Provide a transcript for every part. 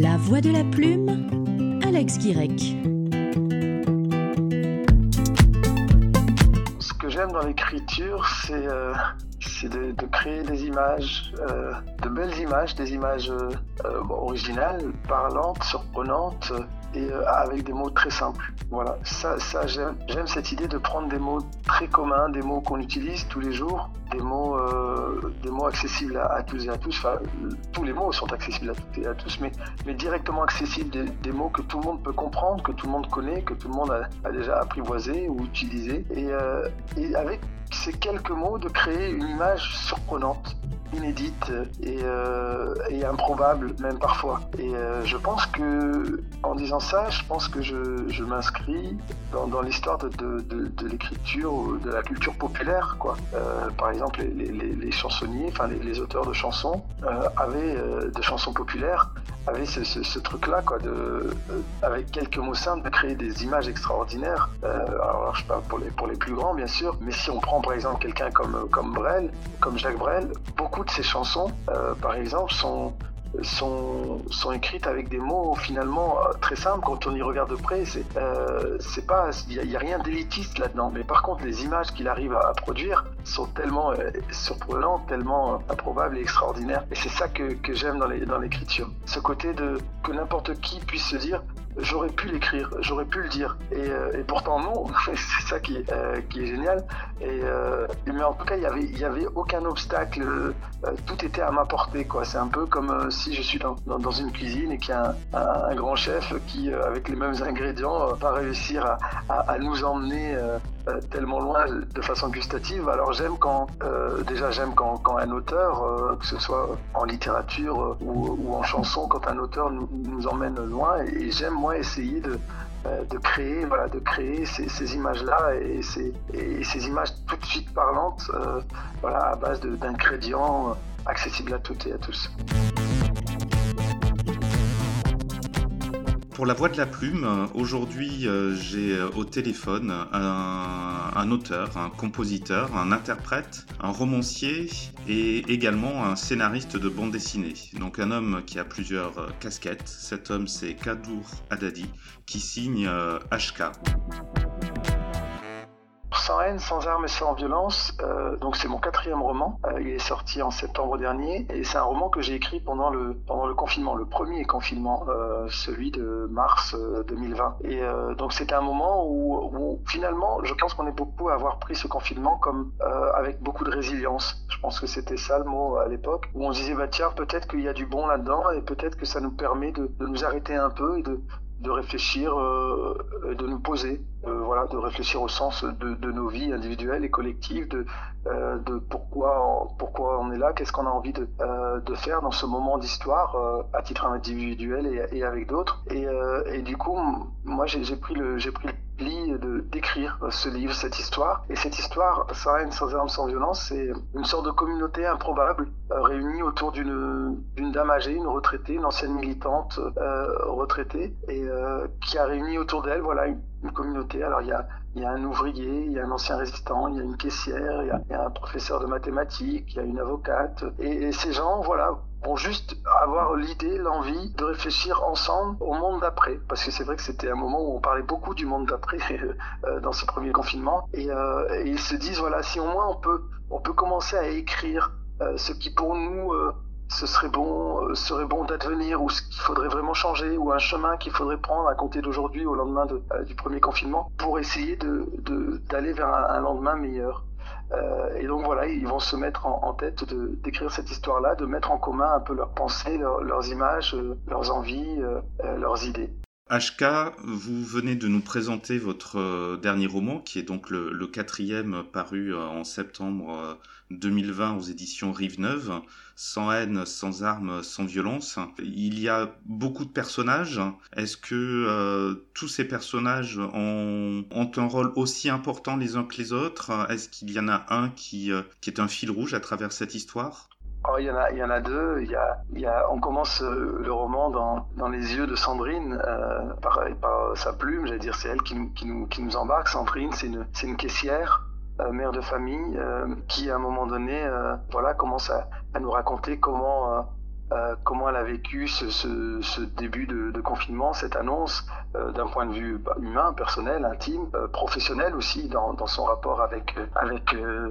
La voix de la plume, Alex Guirec. Ce que j'aime dans l'écriture, c'est euh, de, créer des images, euh, de belles images, des images euh, originales, parlantes, surprenantes et avec des mots très simples. Voilà, ça, j'aime cette idée de prendre des mots très communs, des mots qu'on utilise tous les jours, des mots, euh, des mots accessibles à, tous et à tous. Enfin, tous les mots sont accessibles à toutes et à tous, mais, directement accessibles, des, mots que tout le monde peut comprendre, que tout le monde connaît, que tout le monde a, déjà apprivoisé ou utilisé. Euh, et avec ces quelques mots, de créer une image surprenante inédite et, euh, et, improbable même parfois. Et euh, je pense que en disant ça, je pense que je, je m'inscris dans, dans l'histoire de, de, de, de l'écriture, de la culture populaire. Quoi. Euh, par exemple, les, les, chansonniers, enfin les, auteurs de chansons avaient de chansons populaires avaient ce, truc-là, quoi, de, avec quelques mots simples, de créer des images extraordinaires. alors, je parle pour les, pour les plus grands, bien sûr, mais si on prend par exemple quelqu'un comme, comme Brel, comme Jacques Brel, beaucoup de ces chansons, euh, par exemple, sont, sont, sont écrites avec des mots finalement euh, très simples. Quand on y regarde de près, c'est euh, pas, il n'y a, rien d'élitiste là-dedans. Mais par contre, les images qu'il arrive à, produire sont tellement surprenantes, tellement improbables et extraordinaires. Et c'est ça que, j'aime dans l'écriture. Ce côté de que n'importe qui puisse se dire j'aurais pu l'écrire, j'aurais pu le dire. Et, euh, et pourtant non, c'est ça qui euh, qui est génial. Et, euh, mais en tout cas, il y avait, y avait aucun obstacle, euh, tout était à ma portée. Quoi. C'est un peu comme euh, si je suis dans, dans, une cuisine et qu'il y a un, un, un, grand chef qui, avec les mêmes ingrédients, va réussir à, à, à nous emmener tellement loin de façon gustative. Alors j'aime quand, déjà j'aime quand, un auteur, que ce soit en littérature ou, en chanson, quand un auteur nous, emmène loin. Et, j'aime moi essayer de, euh, créer, voilà, de créer ces, images-là et ces, images tout de suite parlantes, euh, voilà, à base d'ingrédients accessibles à toutes et à tous. Pour la voix de la plume, aujourd'hui euh, j'ai euh, au téléphone un, auteur, un compositeur, un interprète, un romancier et également un scénariste de bande dessinée. Donc un homme qui a plusieurs euh, casquettes. Cet homme c'est Kadour Haddadi qui signe HK. Sans haine, sans armes et sans violence, euh, donc c'est mon quatrième roman. Euh, il est sorti en septembre dernier et c'est un roman que j'ai écrit pendant le pendant le confinement, le premier confinement, euh, celui de mars 2020. Et donc c'était un moment où, où, finalement, je pense qu'on est beaucoup à avoir pris ce confinement comme avec beaucoup de résilience. Je pense que c'était ça le mot à l'époque où on se disait bah tiens peut-être qu'il y a du bon là-dedans et peut-être que ça nous permet de, de nous arrêter un peu et de de réfléchir, euh, de nous poser, euh, voilà, de réfléchir au sens de, nos vies individuelles et collectives, de, euh, de pourquoi, on, pourquoi on est là, qu'est-ce qu'on a envie de, faire dans ce moment d'histoire à titre individuel et, avec d'autres. Et, du coup, moi, j'ai pris le, pris pli de d'écrire ce livre, cette histoire. Et cette histoire, sans haine, sans armes, sans violence, c'est une sorte de communauté improbable réunie autour d'une dame âgée, une retraitée, une ancienne militante retraitée, et qui a réuni autour d'elle, voilà, une, communauté. Alors il y a il y a un ouvrier, il y a un ancien résistant, il y a une caissière, il y a, un professeur de mathématiques, il y a une avocate. Et ces gens, voilà, vont juste avoir l'idée, l'envie de réfléchir ensemble au monde d'après. Parce que c'est vrai que c'était un moment où on parlait beaucoup du monde d'après dans ce premier confinement. Et, euh, et, ils se disent, voilà, si au moins on peut, on peut commencer à écrire euh, ce qui pour nous... Euh, ce serait bon, euh, serait bon d'advenir, ou ce qu'il faudrait vraiment changer, ou un chemin qu'il faudrait prendre à compter d'aujourd'hui au lendemain de, euh, du premier confinement, pour essayer d'aller de, vers un, un, lendemain meilleur. Euh, et donc voilà, ils vont se mettre en, tête d'écrire cette histoire-là, de mettre en commun un peu leurs pensées, leur, leurs images, euh, leurs envies, euh, leurs idées. HK, vous venez de nous présenter votre dernier roman, qui est donc le, quatrième paru en septembre 2020 aux éditions Rive Neuve, Sans haine, sans armes, sans violence. Il y a beaucoup de personnages. Est-ce que euh, tous ces personnages ont, un rôle aussi important les uns que les autres? Est-ce qu'il y en a un euh, qui est un fil rouge à travers cette histoire? Oh, il y en a, il y en a deux. Il y a, y a, on commence euh, le roman dans, dans les yeux de Sandrine euh, par, sa plume. J'allais dire, c'est elle qui nous, qui nous, embarque. Sandrine, c'est une, c'est une caissière, euh, mère de famille, qui à un moment donné, voilà, commence à, nous raconter comment comment elle a vécu ce, début de, confinement, cette annonce, d'un point de vue bah, humain, personnel, intime, professionnel aussi, dans, son rapport avec,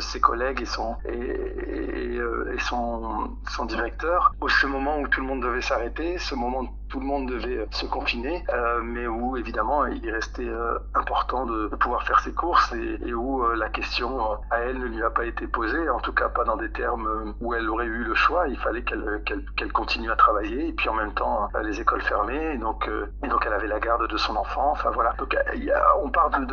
ses collègues et son directeur. Au ce moment où tout le monde devait s'arrêter, ce moment tout le monde devait euh, se confiner, euh, mais où évidemment il restait euh, important de, pouvoir faire ses courses et, où la question à elle ne lui a pas été posée, en tout cas pas dans des termes où elle aurait eu le choix. Il fallait qu'elle continue à travailler et puis en même temps les écoles fermées, et donc, et donc elle avait la garde de son enfant. Enfin voilà. Donc on parle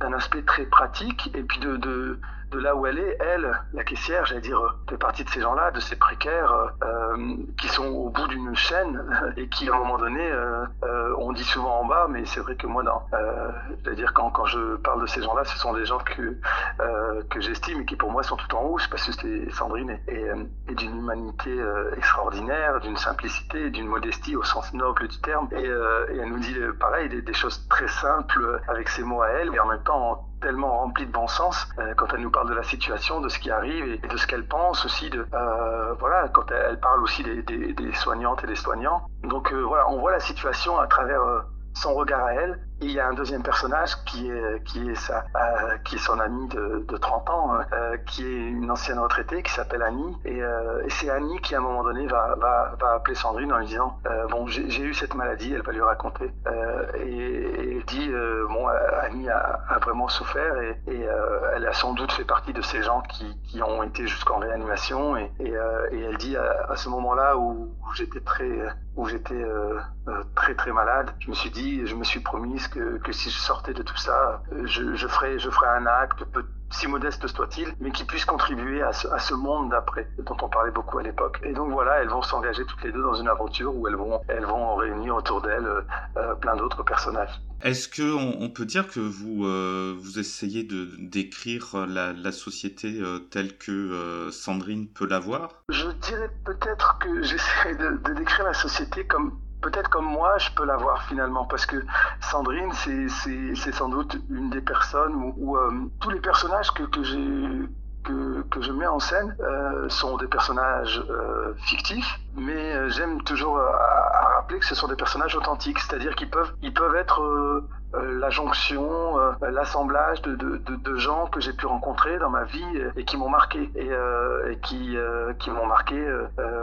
d'un aspect très pratique et puis de de là où elle est, elle, la caissière, j'allais dire, fait partie de ces gens-là, de ces précaires euh, qui sont au bout d'une chaîne et qui, à un moment donné, euh, euh, on dit souvent en bas, mais c'est vrai que moi, non. Euh, j'allais dire, quand, quand je parle de ces gens-là, ce sont des gens que, euh, que j'estime et qui, pour moi, sont tout en haut, parce que c'était Sandrine et, et, et d'une humanité extraordinaire, d'une simplicité, d'une modestie au sens noble du terme. Et, et elle nous dit, pareil, des, des, choses très simples avec ses mots à elle, et en même temps tellement rempli de bon sens euh, quand elle nous parle de la situation, de ce qui arrive et, de ce qu'elle pense aussi de euh, voilà quand elle, parle aussi des, des, des, soignantes et des soignants. Donc euh, voilà, on voit la situation à travers son regard à elle il y a un deuxième personnage qui est qui est sa euh, qui est son amie de, de 30 ans, hein, euh, qui est une ancienne retraitée qui s'appelle Annie. Et, euh, et c'est Annie qui à un moment donné va va, va appeler Sandrine en lui disant bon j'ai eu cette maladie, elle va lui raconter. Et, et, dit bon Annie a, vraiment souffert et, elle a sans doute fait partie de ces gens qui, qui ont été jusqu'en réanimation et, et, elle dit à, ce moment-là où, où j'étais très où j'étais très très malade, je me suis dit je me suis que, que si je sortais de tout ça, euh, je, je, ferais, je ferais un acte, peu, si modeste soit-il, mais qui puisse contribuer à ce, à ce monde d'après, dont on parlait beaucoup à l'époque. Et donc voilà, elles vont s'engager toutes les deux dans une aventure où elles vont, elles vont réunir autour d'elles euh, plein d'autres personnages. Est-ce qu'on on peut dire que vous, euh, vous essayez de décrire la, la société euh, telle que euh, Sandrine peut la voir? Je dirais peut-être que j'essaie de, de décrire la société comme peut-être comme moi, je peux l'avoir finalement, parce que Sandrine, c'est sans doute une des personnes où, euh, tous les personnages que, je mets en scène euh, sont des personnages euh, fictifs, mais euh, j'aime toujours à, à, rappeler que ce sont des personnages authentiques, c'est-à-dire qu'ils peuvent, ils peuvent être euh, euh, la jonction, euh, l'assemblage de, de, de, gens que j'ai pu rencontrer dans ma vie et qui m'ont marqué et, euh, qui, qui m'ont marqué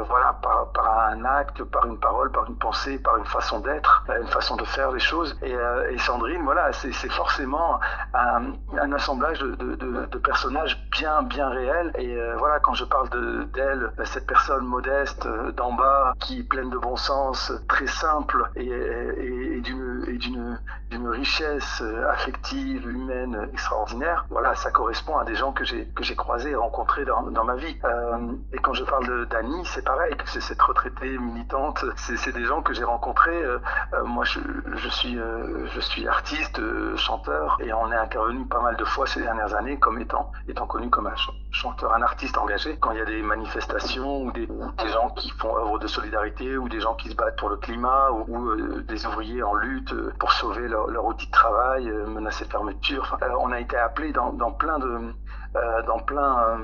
voilà par, par, un acte, par une parole, par une pensée, par une façon d'être, une façon de faire les choses. Et, Sandrine, voilà, c'est forcément un, un assemblage de, personnages bien bien réels. Et voilà, quand je parle d'elle, cette personne modeste d'en bas, qui est pleine de bon sens, très simple et, d'une richesse affective, humaine extraordinaire. Voilà, ça correspond à des gens que j'ai croisés et rencontrés dans, ma vie. Euh, et quand je parle d'Annie, c'est pareil, c'est cette retraitée militante, c'est des gens que j'ai rencontrés. Euh, euh moi, je, suis artiste, chanteur, et on est intervenu pas mal de fois ces dernières années comme étant étant connu comme un chanteur, un artiste engagé. Quand il y a des manifestations ou des gens qui font œuvre de solidarité ou des gens qui se battent pour le climat ou, ou des ouvriers en lutte pour sauver leur, outil de travail, euh, menacé de fermeture. Euh, on a été appelé dans, dans plein de, euh, dans plein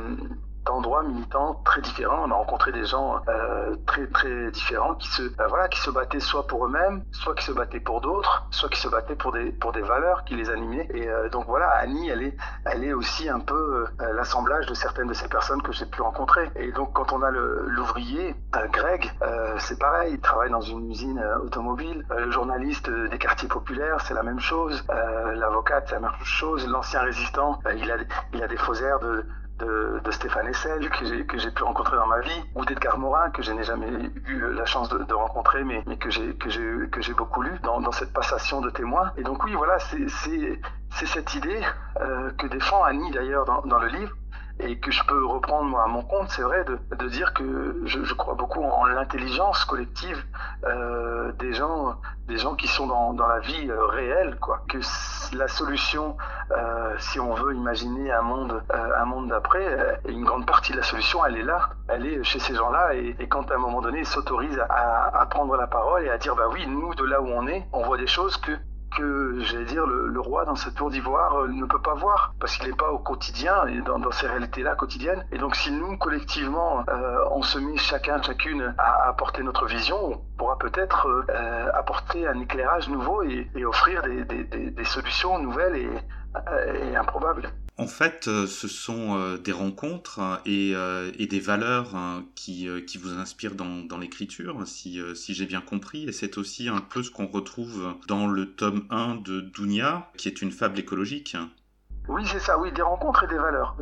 d'endroits militants très différents. On a rencontré des gens euh, très très différents qui se euh, voilà qui se battaient soit pour eux-mêmes, soit qui se battaient pour d'autres, soit qui se battaient pour des pour des valeurs qui les animaient. Et euh, donc voilà, Annie, elle est elle est aussi un peu l'assemblage de certaines de ces personnes que j'ai pu rencontrer. Et donc quand on a l'ouvrier Greg, c'est pareil, il travaille dans une usine automobile. le journaliste des quartiers populaires, c'est la même chose. L'avocate, c'est la même chose. L'ancien résistant, il a il a des faux de de, de Stéphane Essel que j'ai pu rencontrer dans ma vie, ou d'Edgar Morin que je n'ai jamais eu la chance de, de rencontrer, mais, mais que j'ai beaucoup lu dans, dans, cette passation de témoins. Et donc oui, voilà, c'est cette idée euh, que défend Annie d'ailleurs dans, dans le livre, et que je peux reprendre moi à mon compte, c'est vrai, de, de, dire que je, je, crois beaucoup en l'intelligence collective euh, des gens, des gens qui sont dans, dans la vie euh, réelle, quoi. Que la solution, euh, si on veut imaginer un monde, euh, un monde d'après, euh, une grande partie de la solution, elle est là, elle est chez ces gens-là, et, quand à un moment donné ils s'autorisent à, à, prendre la parole et à dire, bah oui, nous de là où on est, on voit des choses que que, j'allais dire, le, roi dans sa tour d'ivoire ne peut pas voir, parce qu'il n'est pas au quotidien dans, ces réalités-là quotidiennes. Et donc si nous, collectivement, on se met chacun, chacune à apporter notre vision, on pourra peut-être apporter un éclairage nouveau et, offrir des, solutions nouvelles et improbables. En fait, euh, ce sont euh, des rencontres hein, euh, et, des valeurs hein, qui, qui, vous inspirent dans, l'écriture, si, j'ai bien compris. Et c'est aussi un peu ce qu'on retrouve dans le tome 1 de Dounia, qui est une fable écologique. Oui, c'est ça, oui, des rencontres et des valeurs.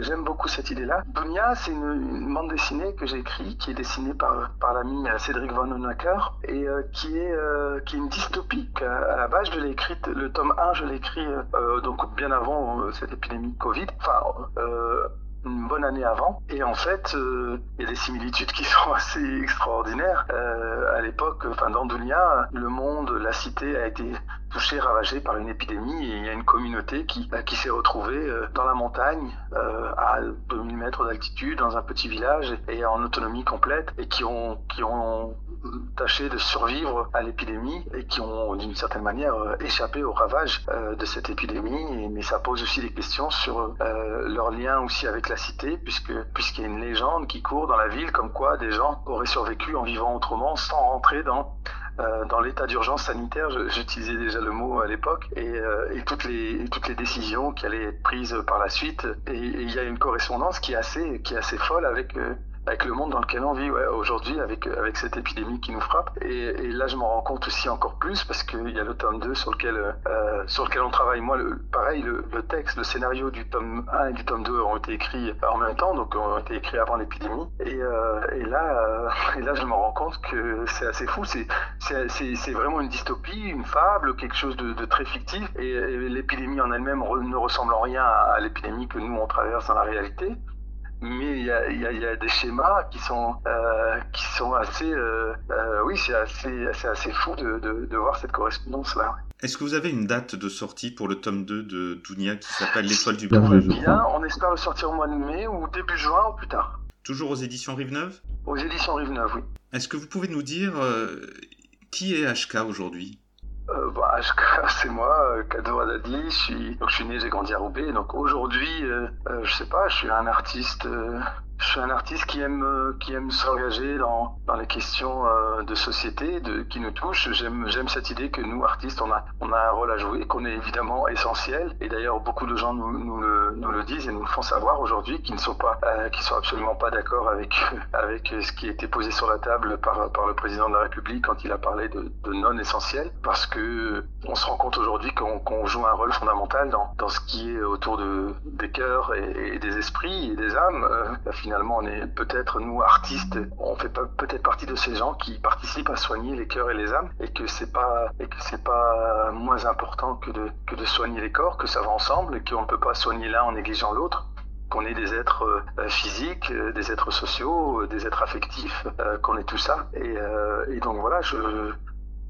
J'aime beaucoup cette idée-là. Dunia, c'est une, bande dessinée que j'ai écrite, qui est dessinée par, l'ami Cédric Van Honacker, et euh, qui, est, euh, qui est une dystopie. À la base, je l'ai écrite, le tome 1, je l'ai écrit euh, donc bien avant cette épidémie Covid. Enfin, une bonne année avant. Et en fait, il y a des similitudes qui sont assez extraordinaires. à l'époque, enfin dans le monde, la cité a été touché, ravagé par une épidémie et il y a une communauté qui, bah, qui s'est retrouvée euh, dans la montagne euh, à 2000 mètres d'altitude dans un petit village et en autonomie complète et qui qui ont tâché de survivre à l'épidémie et qui ont d'une certaine manière euh, échappé au ravage de cette épidémie. Mais ça pose aussi des questions sur leur lien aussi avec la cité puisque puisqu'il y a une légende qui court dans la ville comme quoi des gens auraient survécu en vivant autrement sans rentrer dans euh, dans l'état d'urgence sanitaire, j'utilisais déjà le mot à l'époque, et, euh, et, toutes, les, toutes les décisions qui allaient être prises par la suite. Et il y a une correspondance qui est assez, qui est assez folle avec euh, avec le monde dans lequel on vit aujourd'hui, avec, avec cette épidémie qui nous frappe. Et, là, je m'en rends compte aussi encore plus parce qu'il y a le tome 2 sur lequel, euh, sur lequel on travaille. Moi, pareil, le, texte, le scénario du tome 1 et du tome 2 ont été écrits en même temps, donc ont été écrits avant l'épidémie. Et, euh, là, euh, et là, je me rends compte que c'est assez fou. C'est vraiment une dystopie, une fable, quelque chose de, très fictif. Et l'épidémie en elle-même ne ressemble en rien à l'épidémie que nous, on traverse dans la réalité mais il y a, y, a, y a, des schémas qui sont euh, qui sont assez euh, euh, oui c'est assez, assez assez fou de, de, de voir cette correspondance là. Est-ce que vous avez une date de sortie pour le tome 2 de Dounia qui s'appelle L'étoile du Bien, on espère le sortir au mois de mai ou début juin ou plus tard. Toujours aux éditions Rive Neuve Aux éditions Rive Neuve, oui. Est-ce que vous pouvez nous dire euh, qui est HK aujourd'hui? Euh, bah, c'est moi, euh, Kado Adadi. Je suis, donc je suis né, j'ai grandi à Roubaix. Donc aujourd'hui, euh, euh, je sais pas, je suis un artiste euh, je suis un artiste qui aime euh, qui aime s'engager dans, dans les questions euh, de société qui nous touchent. J'aime j'aime cette idée que nous artistes on a on a un rôle à jouer, qu'on est évidemment essentiel. Et d'ailleurs beaucoup de gens nous, nous, le, disent et nous le font savoir aujourd'hui, qui ne sont pas euh, sont absolument pas d'accord avec avec ce qui a été posé sur la table par par le président de la République quand il a parlé de, de non essentiel, parce que on se rend compte aujourd'hui qu'on joue un rôle fondamental dans dans ce qui est autour de des cœurs et, des esprits et des âmes. Euh, finalement, on est peut-être, nous, artistes, on fait peut-être partie de ces gens qui participent à soigner les cœurs et les âmes et que c'est pas, et que c'est pas moins important que de, que de soigner les corps, que ça va ensemble et qu'on ne peut pas soigner l'un en négligeant l'autre qu'on est des êtres euh, physiques, euh, des êtres sociaux, euh, des êtres affectifs, qu'on est tout ça. Et, et donc voilà, je,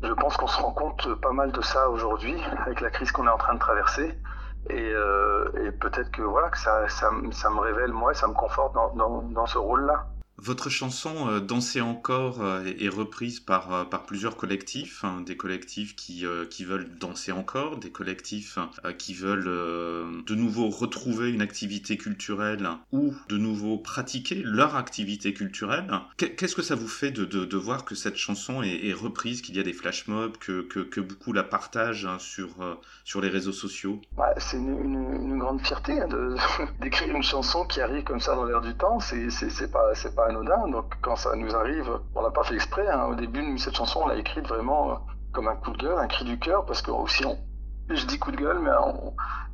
je pense qu'on se rend compte pas mal de ça aujourd'hui avec la crise qu'on est en train de traverser. Et, euh, et peut-être que voilà que ça, ça, ça, me révèle moi, ça me conforte dans, dans, dans ce rôle-là. Votre chanson euh, Danser encore euh, est reprise par, euh, par plusieurs collectifs, hein, des collectifs qui, qui veulent danser encore, des collectifs qui veulent de nouveau retrouver une activité culturelle ou de nouveau pratiquer leur activité culturelle. Qu'est-ce que ça vous fait de, de, voir que cette chanson est, reprise, qu'il y a des flash mobs, que, que, beaucoup la partagent hein, sur, sur les réseaux sociaux? Bah, C'est une, grande fierté hein, d'écrire une chanson qui arrive comme ça dans l'air du temps. C'est pas, pas anodin. Donc quand ça nous arrive, on l'a pas fait exprès. Hein. Au début, cette chanson, on l'a écrite vraiment euh, comme un coup de gueule, un cri du cœur, parce que aussi, on, je dis coup de gueule, mais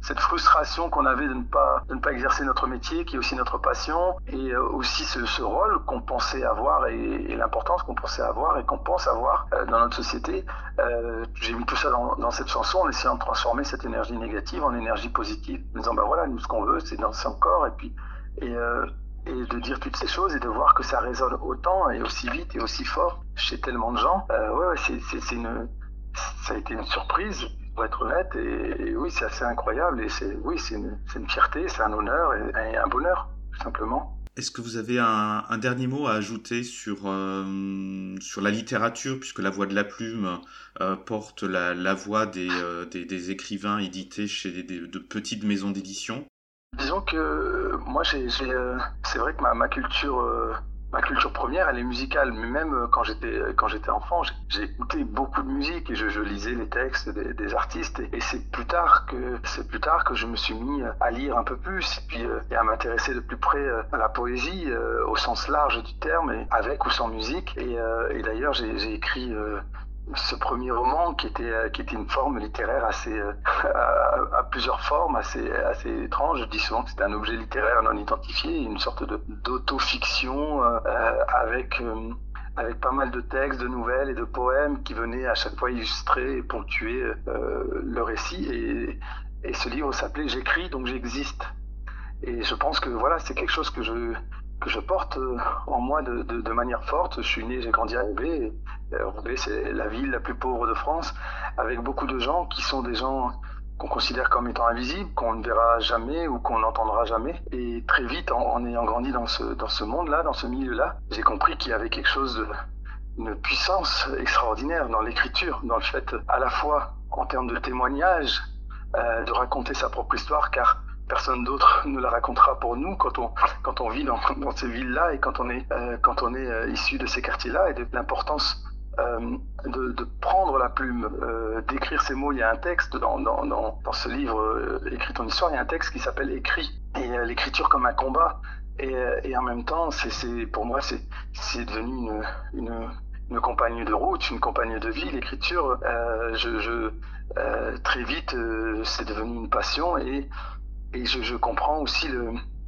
cette frustration qu'on avait de ne pas de ne pas exercer notre métier, qui est aussi notre passion, et euh, aussi ce, rôle qu'on pensait avoir et, l'importance qu'on pensait avoir et qu'on pense avoir euh, dans notre société. J'ai mis tout ça dans, cette chanson en essayant de transformer cette énergie négative en énergie positive, en disant bah voilà, nous ce qu'on veut, c'est danser encore, et puis et de dire toutes ces choses et de voir que ça résonne autant et aussi vite et aussi fort chez tellement de gens. Euh, ouais, c'est une, ça a été une surprise pour être honnête et, oui, c'est assez incroyable et c'est oui, c'est une, fierté, c'est un honneur et, un bonheur tout simplement. Est-ce que vous avez un, dernier mot à ajouter sur, euh, sur la littérature, puisque la voix de la plume euh, porte la, voix des, écrivains édités chez de petites maisons d'édition? Disons que moi, j'ai, c'est vrai que ma, culture ma culture première, elle est musicale. Mais même euh, quand j'étais euh, quand j'étais enfant, j'ai écouté beaucoup de musique et je, lisais les textes des, artistes. Et, c'est plus tard que c'est plus tard que je me suis mis à lire un peu plus et puis euh, à m'intéresser de plus près à la poésie au sens large du terme, avec ou sans musique. Et d'ailleurs, j'ai écrit ce premier roman qui était euh, qui était une forme littéraire assez euh, à, plusieurs formes assez assez étrange je dis souvent que c'était un objet littéraire non identifié une sorte d'autofiction euh, avec avec pas mal de textes, de nouvelles et de poèmes qui venaient à chaque fois illustrer et ponctuer le récit. Et, et ce livre s'appelait J'écris donc j'existe. Et je pense que voilà, c'est quelque chose que je que je porte euh, en moi de, manière forte. Je suis né, j'ai grandi à Roubaix. Roubaix, c'est la ville la plus pauvre de France, avec beaucoup de gens qui sont des gens qu'on considère comme étant invisibles, qu'on ne verra jamais ou qu'on n'entendra jamais. Et très vite, en, ayant grandi dans ce, dans ce monde-là, dans ce milieu-là, j'ai compris qu'il y avait quelque chose de, une puissance extraordinaire dans l'écriture, dans le fait à la fois en termes de témoignage, euh, de raconter sa propre histoire, car personne d'autre ne la racontera pour nous quand on quand on vit dans, ces villes-là et quand on est euh, quand on est euh, issu de ces quartiers-là et de l'importance euh, de, prendre la plume, d'écrire ces mots. Il y a un texte dans, dans, dans, ce livre Écrit ton histoire, il y a un texte qui s'appelle Écrit et l'écriture comme un combat. Et, et en même temps, c'est pour moi c'est devenu une, une une compagne de route, une compagne de vie. L'écriture, je très vite, c'est devenu une passion et et je, comprends aussi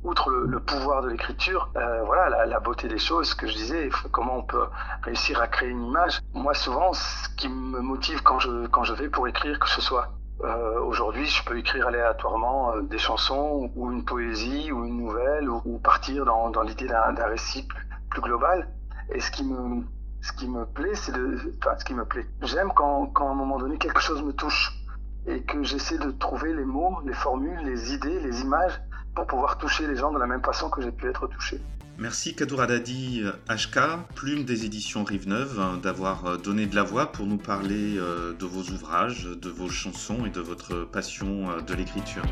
outre le, pouvoir de l'écriture, euh, voilà la, beauté des choses, ce que je disais, comment on peut réussir à créer une image. Moi, souvent, ce qui me motive quand je vais pour écrire, que ce soit euh, aujourd'hui, je peux écrire aléatoirement euh, des chansons ou une poésie ou une nouvelle ou, partir dans, l'idée d'un récit plus, plus, global. Et ce qui me ce qui me plaît, c'est de, enfin, ce qui me plaît. J'aime quand, quand à un moment donné quelque chose me touche et que j'essaie de trouver les mots, les formules, les idées, les images pour pouvoir toucher les gens de la même façon que j'ai pu être touché. Merci Kadouradadi HK, plume des éditions Rive Neuve, hein, d'avoir euh, donné de la voix pour nous parler euh, de vos ouvrages, de vos chansons et de votre passion euh, de l'écriture.